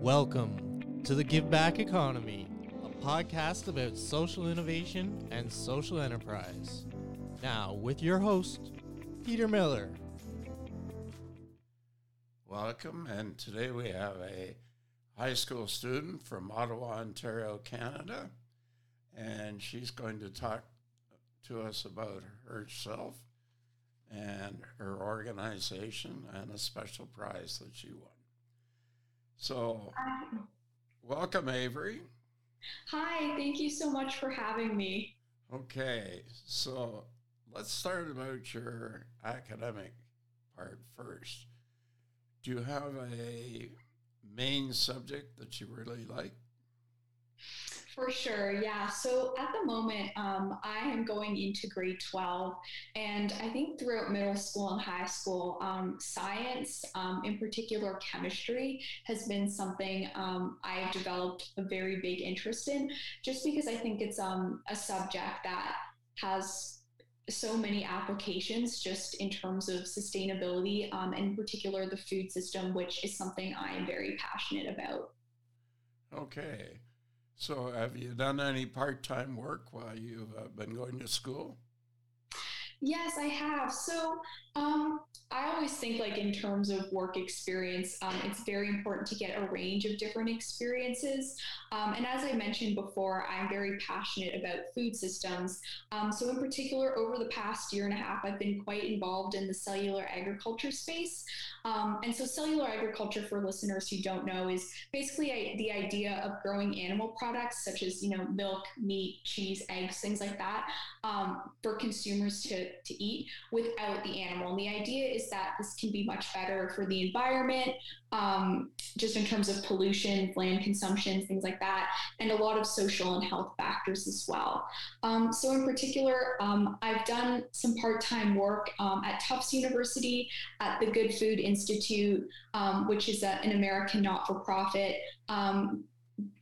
Welcome to the Give Back Economy, a podcast about social innovation and social enterprise. Now, with your host, Peter Miller. Welcome, and today we have a high school student from Ottawa, Ontario, Canada, and she's going to talk to us about herself and her organization and a special prize that she won. So, welcome, Avery. Hi, thank you so much for having me. Okay, so let's start about your academic part first. Do you have a main subject that you really like? For sure, yeah. So at the moment, um, I am going into grade 12. And I think throughout middle school and high school, um, science, um, in particular chemistry, has been something um, I've developed a very big interest in, just because I think it's um, a subject that has so many applications just in terms of sustainability um, and in particular the food system which is something i am very passionate about okay so, have you done any part time work while you've uh, been going to school? Yes, I have. So, um, I always think, like, in terms of work experience, um, it's very important to get a range of different experiences. Um, and as I mentioned before, I'm very passionate about food systems. Um, so, in particular, over the past year and a half, I've been quite involved in the cellular agriculture space. Um, and so, cellular agriculture, for listeners who don't know, is basically a, the idea of growing animal products such as, you know, milk, meat, cheese, eggs, things like that, um, for consumers to, to eat without the animal. And the idea is that this can be much better for the environment, um, just in terms of pollution, land consumption, things like that, and a lot of social and health factors as well. Um, so, in particular, um, I've done some part time work um, at Tufts University at the Good Food Institute, um, which is a, an American not for profit.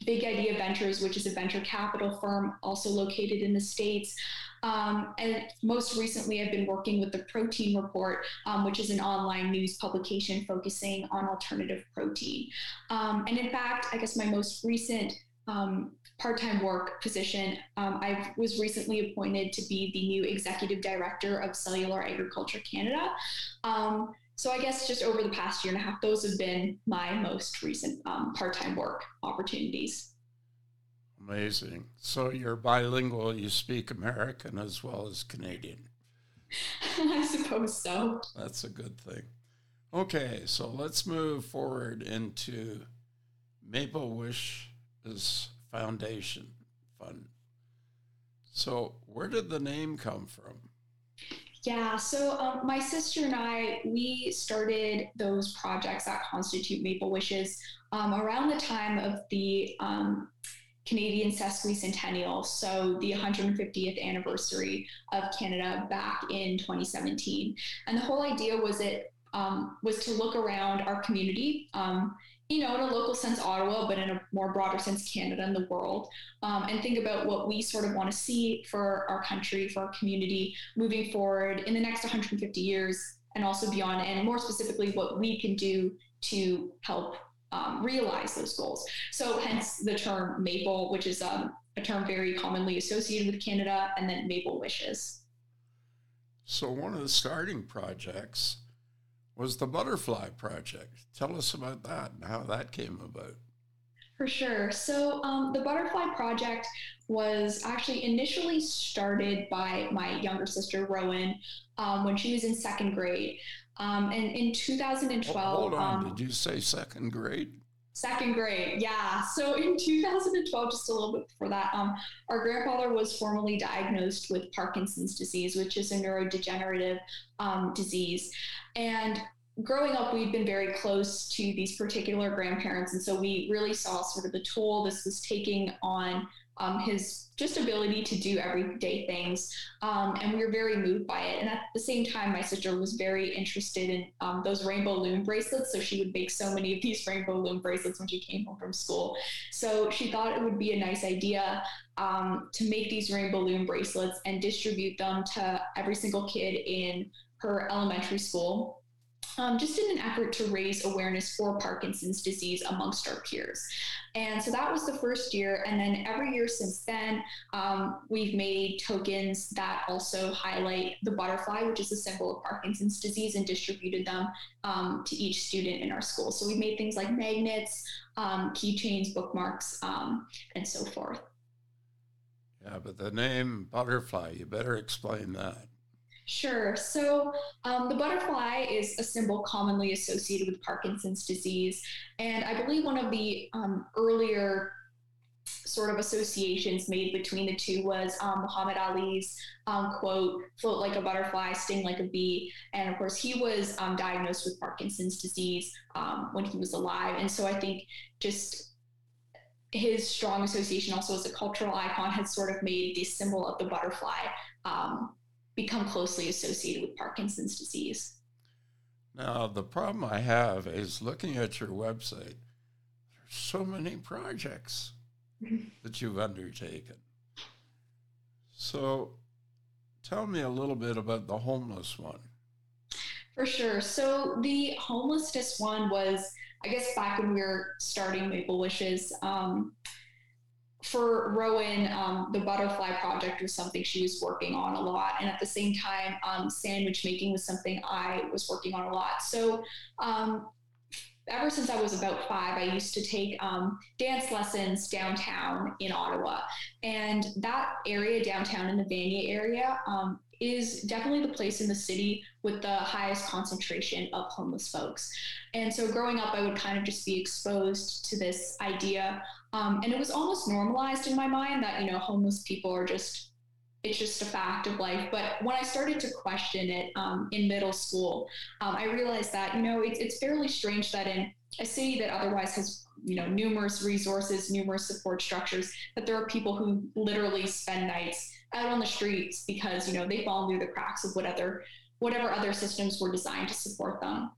Big Idea Ventures, which is a venture capital firm also located in the States. Um, and most recently, I've been working with the Protein Report, um, which is an online news publication focusing on alternative protein. Um, and in fact, I guess my most recent um, part-time work position. Um, I was recently appointed to be the new executive director of Cellular Agriculture Canada. Um, so I guess just over the past year and a half, those have been my most recent um, part-time work opportunities. Amazing. So you're bilingual, you speak American as well as Canadian. I suppose so. That's a good thing. Okay, so let's move forward into Maple Wishes Foundation Fund. So, where did the name come from? Yeah, so um, my sister and I, we started those projects that constitute Maple Wishes um, around the time of the um, Canadian sesquicentennial, so the 150th anniversary of Canada back in 2017. And the whole idea was it um, was to look around our community, um, you know, in a local sense, Ottawa, but in a more broader sense, Canada and the world, um, and think about what we sort of want to see for our country, for our community moving forward in the next 150 years and also beyond, and more specifically, what we can do to help um, realize those goals. So, hence the term maple, which is um, a term very commonly associated with Canada, and then maple wishes. So, one of the starting projects was the Butterfly Project. Tell us about that and how that came about. For sure. So, um, the Butterfly Project was actually initially started by my younger sister, Rowan, um, when she was in second grade. Um, and in 2012, hold on, um, did you say second grade? Second grade, yeah. So in 2012, just a little bit before that, um, our grandfather was formally diagnosed with Parkinson's disease, which is a neurodegenerative um, disease. And growing up, we'd been very close to these particular grandparents. And so we really saw sort of the toll this was taking on um, his just ability to do everyday things. Um, and we were very moved by it. And at the same time, my sister was very interested in um, those rainbow loom bracelets. So she would make so many of these rainbow loom bracelets when she came home from school. So she thought it would be a nice idea um, to make these rainbow loom bracelets and distribute them to every single kid in her elementary school um, just in an effort to raise awareness for Parkinson's disease amongst our peers. And so that was the first year. And then every year since then, um, we've made tokens that also highlight the butterfly, which is a symbol of Parkinson's disease, and distributed them um, to each student in our school. So we've made things like magnets, um, keychains, bookmarks, um, and so forth. Yeah, but the name butterfly, you better explain that. Sure. So um, the butterfly is a symbol commonly associated with Parkinson's disease. And I believe one of the um, earlier sort of associations made between the two was um, Muhammad Ali's um, quote, float like a butterfly, sting like a bee. And of course, he was um, diagnosed with Parkinson's disease um, when he was alive. And so I think just his strong association also as a cultural icon has sort of made the symbol of the butterfly um, become closely associated with Parkinson's disease. Now, the problem I have is looking at your website, there's so many projects that you've undertaken. So, tell me a little bit about the homeless one. For sure. So, the homelessness one was, I guess, back when we were starting Maple Wishes. Um, for Rowan, um, the butterfly project was something she was working on a lot. And at the same time, um, sandwich making was something I was working on a lot. So, um, ever since I was about five, I used to take um, dance lessons downtown in Ottawa. And that area, downtown in the Vanier area, um, is definitely the place in the city with the highest concentration of homeless folks. And so growing up, I would kind of just be exposed to this idea. Um, and it was almost normalized in my mind that, you know, homeless people are just, it's just a fact of life. But when I started to question it um, in middle school, um, I realized that, you know, it's, it's fairly strange that in a city that otherwise has you know numerous resources numerous support structures that there are people who literally spend nights out on the streets because you know they fall through the cracks of whatever whatever other systems were designed to support them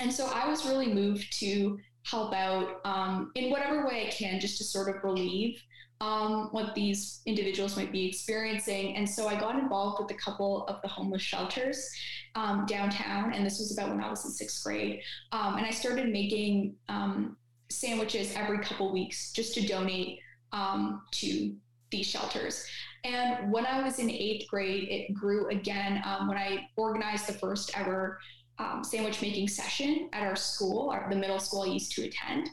and so i was really moved to help out um, in whatever way i can just to sort of relieve um, what these individuals might be experiencing. And so I got involved with a couple of the homeless shelters um, downtown, and this was about when I was in sixth grade. Um, and I started making um, sandwiches every couple weeks just to donate um, to these shelters. And when I was in eighth grade, it grew again um, when I organized the first ever um, sandwich making session at our school, our, the middle school I used to attend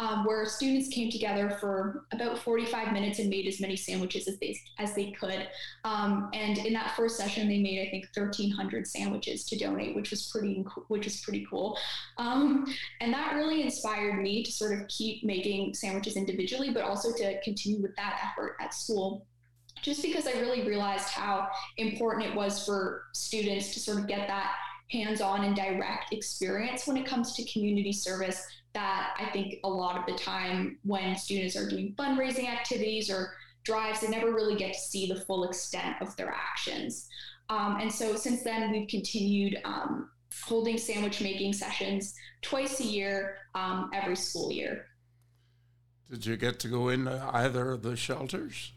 um, where students came together for about 45 minutes and made as many sandwiches as they as they could. Um, and in that first session, they made I think 1,300 sandwiches to donate, which was pretty which was pretty cool. Um, and that really inspired me to sort of keep making sandwiches individually, but also to continue with that effort at school just because I really realized how important it was for students to sort of get that hands on and direct experience when it comes to community service that I think a lot of the time when students are doing fundraising activities or drives, they never really get to see the full extent of their actions. Um, and so since then, we've continued um, holding sandwich making sessions twice a year, um, every school year. Did you get to go in either of the shelters?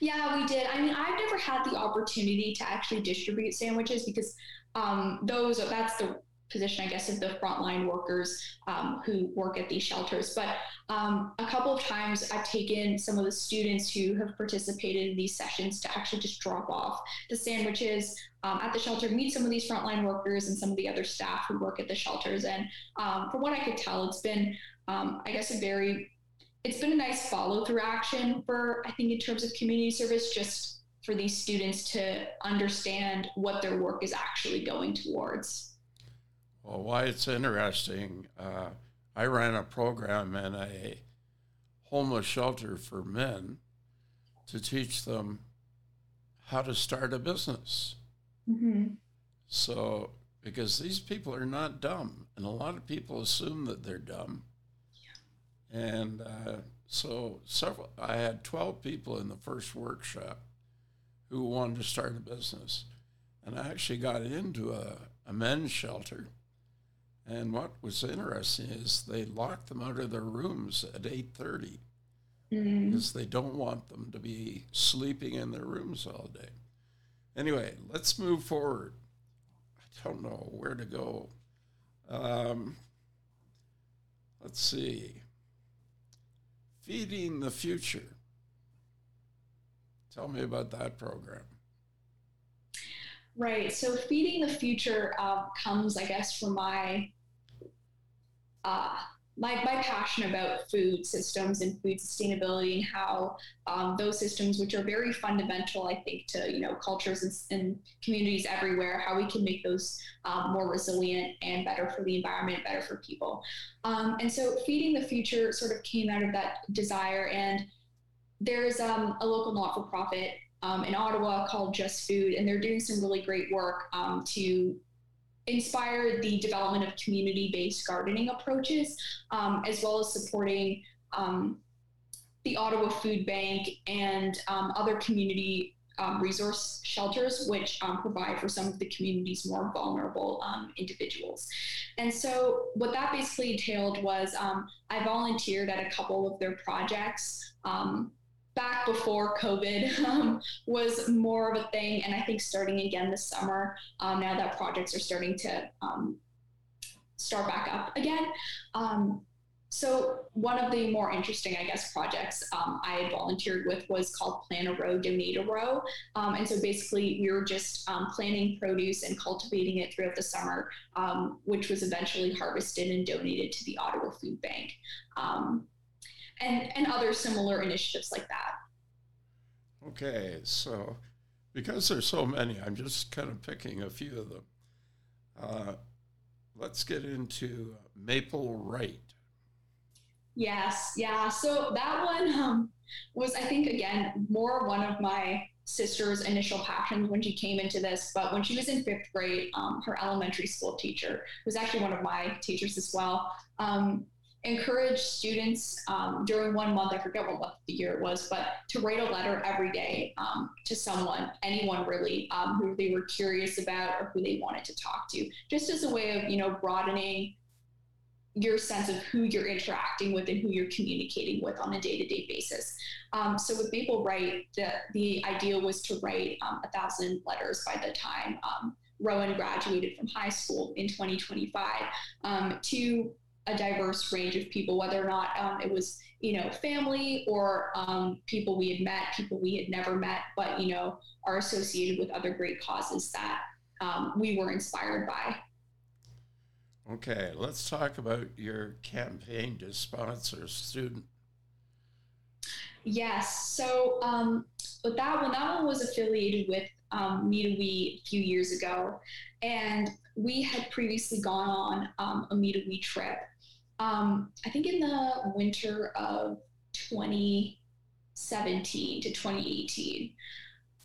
Yeah, we did. I mean, I've never had the opportunity to actually distribute sandwiches because um, those that's the position, I guess, of the frontline workers um, who work at these shelters. But um, a couple of times I've taken some of the students who have participated in these sessions to actually just drop off the sandwiches um, at the shelter, meet some of these frontline workers and some of the other staff who work at the shelters. And um, from what I could tell, it's been, um, I guess, a very it's been a nice follow through action for, I think, in terms of community service, just for these students to understand what their work is actually going towards. Well, why it's interesting, uh, I ran a program in a homeless shelter for men to teach them how to start a business. Mm-hmm. So, because these people are not dumb, and a lot of people assume that they're dumb. And uh, so, several, I had 12 people in the first workshop who wanted to start a business. And I actually got into a, a men's shelter and what was interesting is they locked them out of their rooms at 8.30 mm-hmm. because they don't want them to be sleeping in their rooms all day. Anyway, let's move forward. I don't know where to go. Um, let's see. Feeding the Future. Tell me about that program. Right. So feeding the future uh, comes, I guess, from my uh, my, my passion about food systems and food sustainability and how um, those systems, which are very fundamental, I think, to you know cultures and, and communities everywhere, how we can make those um, more resilient and better for the environment, better for people. Um, and so, feeding the future sort of came out of that desire. And there's um, a local not-for-profit um, in Ottawa called Just Food, and they're doing some really great work um, to inspire the development of community-based gardening approaches, um, as well as supporting um, the Ottawa Food Bank and um, other community um, resource shelters, which um, provide for some of the community's more vulnerable um, individuals. And so, what that basically entailed was I volunteered at a couple of their projects back before COVID um, was more of a thing. And I think starting again this summer, um, now that projects are starting to um, start back up again. Um, so one of the more interesting, I guess, projects um, I had volunteered with was called Plant a Row, Donate a Row. Um, and so basically, we were just planting produce and cultivating it throughout the summer, which was eventually harvested and donated to the Ottawa Food Bank and, and other similar initiatives like that. Okay, so because there's so many, I'm just kind of picking a few of them. Uh, let's get into Maple Write. Yes, yeah. So that one um, was, I think, again, more one of my sister's initial passions when she came into this. But when she was in fifth grade, um, her elementary school teacher was actually one of my teachers as well. Um, encourage students um, during one month, I forget what month of the year it was, but to write a letter every day um, to someone, anyone really, um, who they were curious about or who they wanted to talk to, just as a way of, you know, broadening your sense of who you're interacting with and who you're communicating with on a day-to-day basis. Um, so with Maple Write, the, the idea was to write um, a thousand letters by the time um, Rowan graduated from high school in 2025 to a diverse range of people, whether or not um, it was, you know, family or um, people we had met, people we had never met, but, you know, are associated with other great causes that um, we were inspired by. Okay, let's talk about your campaign to sponsor student. Yes, so um, with that one, that one was affiliated with um, Me to We a few years ago, and we had previously gone on um, a Me to We trip um, I think in the winter of 2017 to 2018.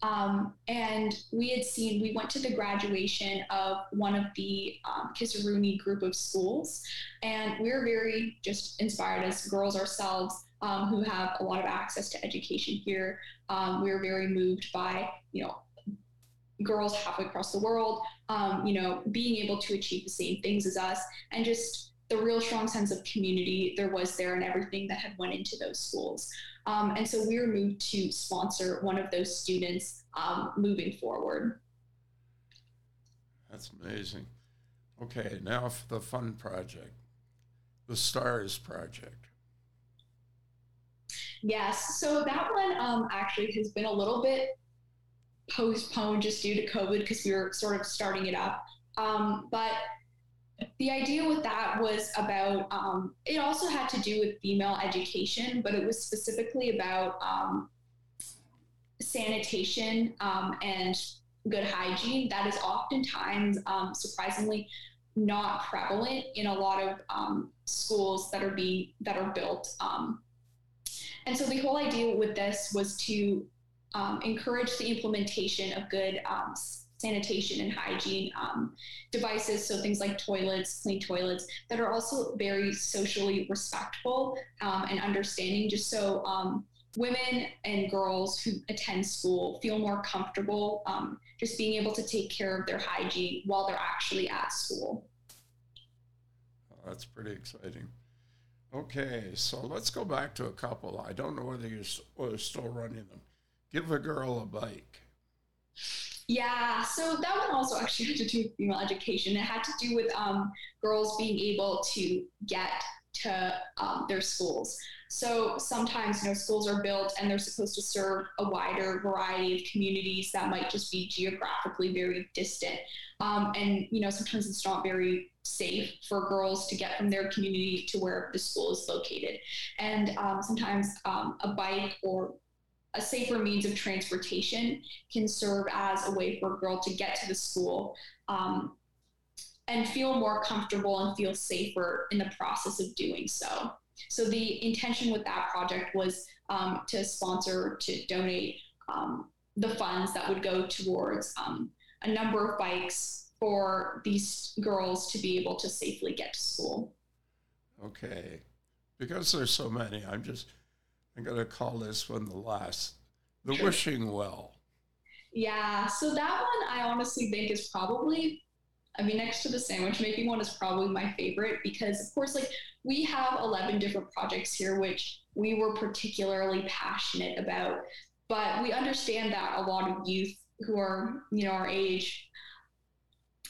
Um, and we had seen, we went to the graduation of one of the um, Kisaruni group of schools. And we were very just inspired as girls ourselves um, who have a lot of access to education here. Um, we were very moved by, you know, girls halfway across the world, um, you know, being able to achieve the same things as us and just the real strong sense of community there was there and everything that had went into those schools. Um, and so we were moved to sponsor one of those students um, moving forward. That's amazing. Okay, now for the fun project, the STARS project. Yes, so that one um, actually has been a little bit postponed just due to COVID because we were sort of starting it up. Um, but the idea with that was about um, it also had to do with female education but it was specifically about um, sanitation um, and good hygiene. That is oftentimes um, surprisingly not prevalent in a lot of um, schools that are being that are built um, and so the whole idea with this was to encourage the implementation of good sanitation and hygiene um, devices. So things like toilets, clean toilets that are also very socially respectful um, and understanding, just so um, women and girls who attend school feel more comfortable um, just being able to take care of their hygiene while they're actually at school. Oh, that's pretty exciting. Okay, so let's go back to a couple. I don't know whether you're still running them. Give a girl a bike. Yeah, so that one also actually had to do with female education. It had to do with um, girls being able to get to um, their schools. So sometimes, you know, schools are built and they're supposed to serve a wider variety of communities that might just be geographically very distant. Um, and, you know, sometimes it's not very safe for girls to get from their community to where the school is located. And um, sometimes um, a bike or a safer means of transportation can serve as a way for a girl to get to the school um, and feel more comfortable and feel safer in the process of doing so. So the intention with that project was um, to sponsor, to donate um, the funds that would go towards um, a number of bikes for these girls to be able to safely get to school. Okay. Because there's so many, I'm just I'm going to call this one the last, the sure. wishing well. Yeah. So that one I honestly think is probably, I mean, next to the sandwich making one is probably my favorite because, of course, like we have 11 different projects here, which we were particularly passionate about. But we understand that a lot of youth who are, you know, our age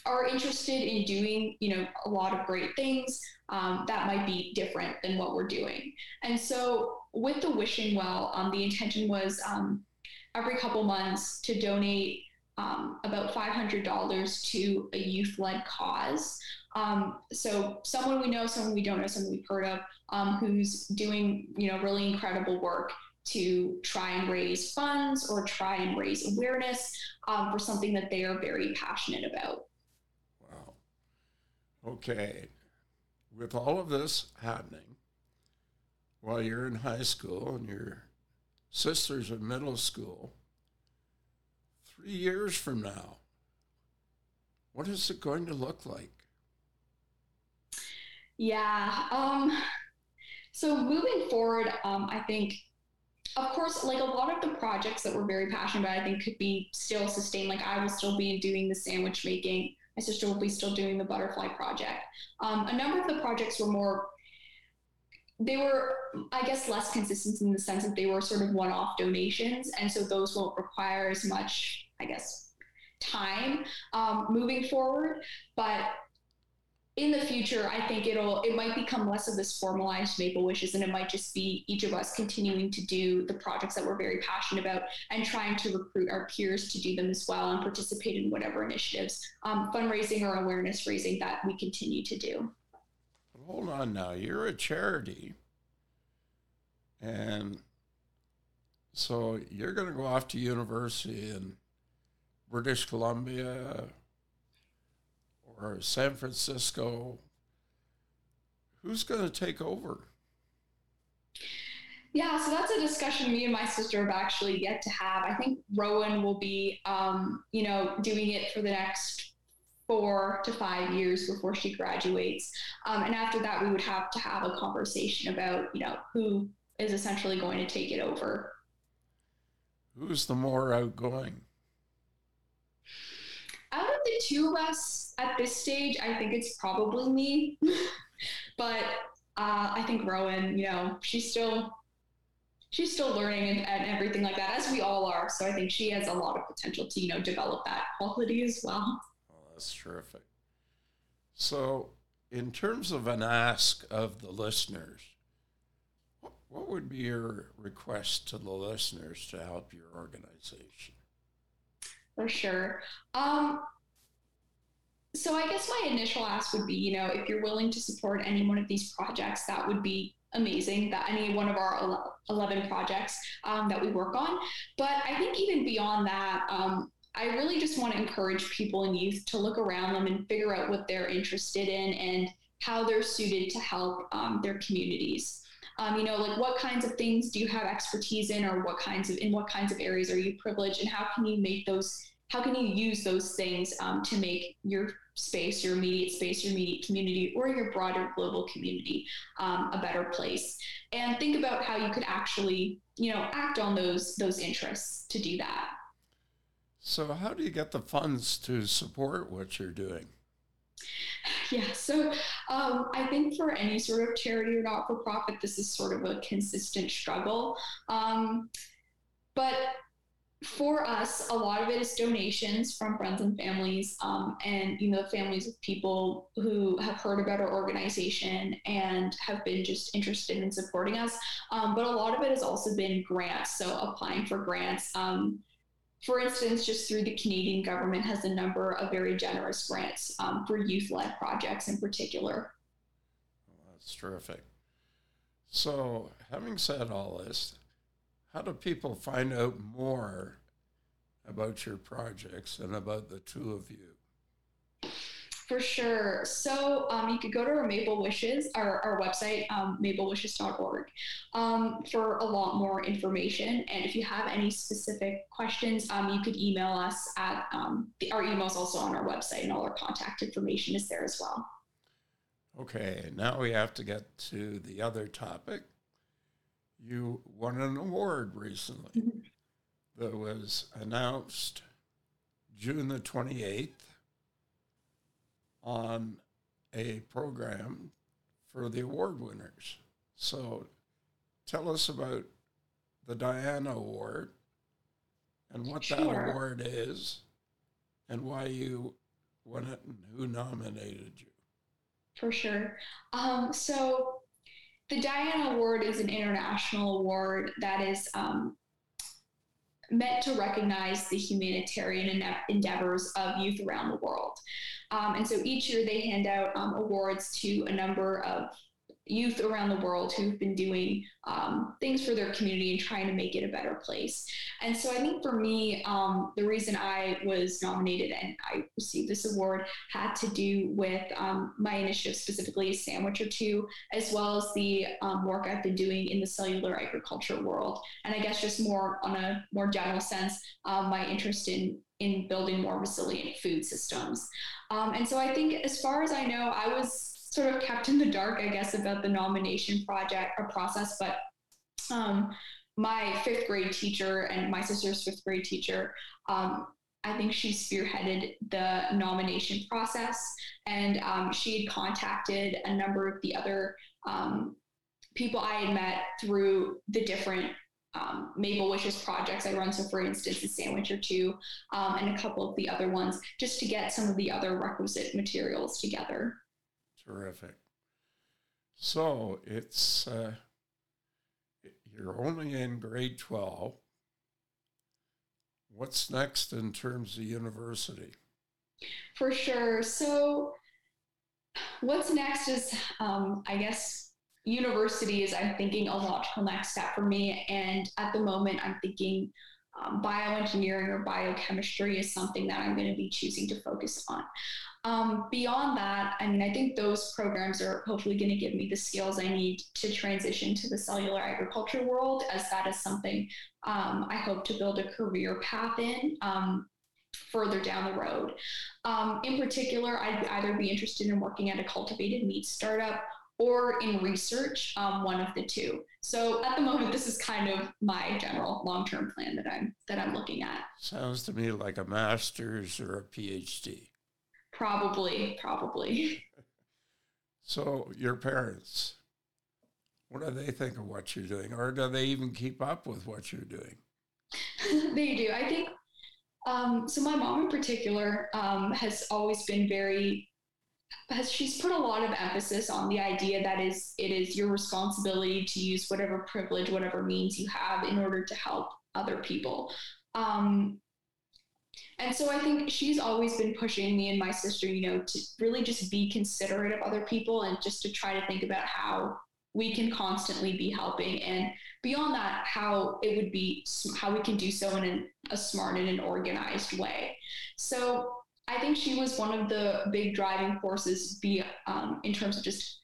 are interested in doing, you know, a lot of great things um, that might be different than what we're doing. And so with the wishing well, um, the intention was um, every couple months to donate um, about $500 to a youth led cause. Um, so someone we know, someone we don't know, someone we've heard of, um, who's doing you know really incredible work to try and raise funds or try and raise awareness um, for something that they are very passionate about. Wow. Okay. With all of this happening, while you're in high school and your sisters in middle school, three years from now, what is it going to look like? Yeah. Um, so moving forward, um, I think, of course, like a lot of the projects that we're very passionate about, I think could be still sustained. Like I will still be doing the sandwich making. My sister will be still doing the butterfly project. Um, a number of the projects were more they were, I guess, less consistent in the sense that they were sort of one off donations. And so those won't require as much, I guess, time um, moving forward. But in the future, I think it'll it might become less of this formalized Maple Wishes, and it might just be each of us continuing to do the projects that we're very passionate about and trying to recruit our peers to do them as well and participate in whatever initiatives, um, fundraising or awareness raising that we continue to do hold on now, you're a charity. And so you're going to go off to university in British Columbia or San Francisco. Who's going to take over? Yeah, so that's a discussion me and my sister have actually yet to have. I think Rowan will be, um, you know, doing it for the next four to five years before she graduates. Um, and after that, we would have to have a conversation about, you know, who is essentially going to take it over. Who's the more outgoing? Out of the two of us at this stage, I think it's probably me. but uh, I think Rowan, you know, she's still she's still learning and, and, everything like that, as we all are. So I think she has a lot of potential to, you know, develop that quality as well. That's terrific. So, in terms of an ask of the listeners, what, would be your request to the listeners to help your organization? For sure. Um, so I guess my initial ask would be, you know, if you're willing to support any one of these projects, that would be amazing. That any one of our 11 projects um, that we work on. But I think even beyond that, um, I really just want to encourage people and youth to look around them and figure out what they're interested in and how they're suited to help um, their communities. Um, you know, like what kinds of things do you have expertise in, or what kinds of in what kinds of areas are you privileged, and how can you make those? How can you use those things um, to make your space, your immediate space, your immediate community, or your broader global community um, a better place? And think about how you could actually, you know, act on those those interests to do that. So, how do you get the funds to support what you're doing? Yeah, so um, I think for any sort of charity or not for profit, this is sort of a consistent struggle. Um, but for us, a lot of it is donations from friends and families, um, and you know, families of people who have heard about our organization and have been just interested in supporting us. Um, but a lot of it has also been grants, so applying for grants. Um, for instance, just through the Canadian government has a number of very generous grants um, for youth-led projects in particular. Well, that's terrific. So, having said all this, how do people find out more about your projects and about the two of you? For sure. So um, you could go to our Maple Wishes, our, our website, um, maplewishes.org, um, for a lot more information. And if you have any specific questions, um, you could email us at um, the, our email is also on our website, and all our contact information is there as well. Okay, now we have to get to the other topic. You won an award recently Mhm. that was announced June the 28th on a program for the award winners. So tell us about the Diana Award and what that award is and why you won it and who nominated you. For sure. Um, so the Diana Award is an international award that is um, meant to recognize the humanitarian endeavors of youth around the world. Um, and so each year they hand out um, awards to a number of youth around the world who've been doing um, things for their community and trying to make it a better place. And so I think for me, um, the reason I was nominated and I received this award had to do with um, my initiative, specifically Sandwich or Two, as well as the um, work I've been doing in the cellular agriculture world. And I guess just more on a more general sense, um, my interest in in building more resilient food systems. Um, and so I think, as far as I know, I was sort of kept in the dark, I guess, about the nomination project or process, but um, my fifth grade teacher and my sister's fifth grade teacher um, I think she spearheaded the nomination process, and um, she had contacted a number of the other um, people I had met through the different um, Maple Wishes projects I run. So, for instance, a sandwich or two, um, and a couple of the other ones, just to get some of the other requisite materials together. Terrific. So it's uh, you're only in grade twelve. What's next in terms of university? For sure. So, what's next is, um, I guess, university is, I'm thinking, a logical next step for me. And at the moment, I'm thinking um, bioengineering or biochemistry is something that I'm going to be choosing to focus on. Um, beyond that, I mean, I think those programs are hopefully going to give me the skills I need to transition to the cellular agriculture world, as that is something um, I hope to build a career path in um, further down the road. Um, in particular, I'd either be interested in working at a cultivated meat startup or in research, um, one of the two. So at the moment, this is kind of my general long-term plan that I'm that I'm looking at. Sounds to me like a master's or a PhD. Probably, probably. So your parents, what do they think of what you're doing, or do they even keep up with what you're doing? they do. I think um, so. My mom, in particular, um, has always been very. Has she's put a lot of emphasis on the idea that is it is your responsibility to use whatever privilege, whatever means you have in order to help other people. Um, and so I think she's always been pushing me and my sister, you know, to really just be considerate of other people and just to try to think about how we can constantly be helping. And beyond that how it would be how we can do so in an, a smart and an organized way. So i think she was one of the big driving forces be um, in terms of just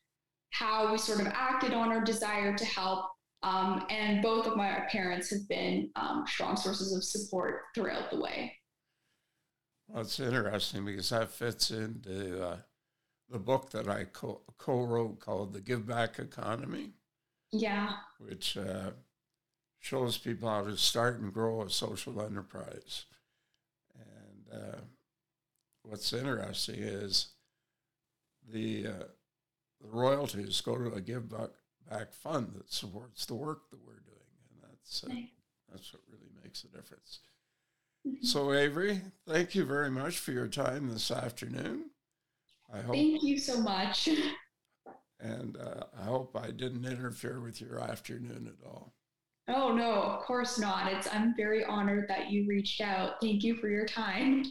how we sort of acted on our desire to help. Um, and both of my parents have been um, strong sources of support throughout the way it's interesting because that fits into uh, the book that I co wrote called The Give Back Economy, yeah which uh, shows people how to start and grow a social enterprise. And uh, what's interesting is the, uh, the royalties go to a Give Back, back fund that supports the work that we're doing. And that's, uh, that's what really makes a difference. So, Avery, thank you very much for your time this afternoon. I hope. Thank you so much. And uh, I hope I didn't interfere with your afternoon at all. Oh no, of course not. It's I'm very honored that you reached out. Thank you for your time.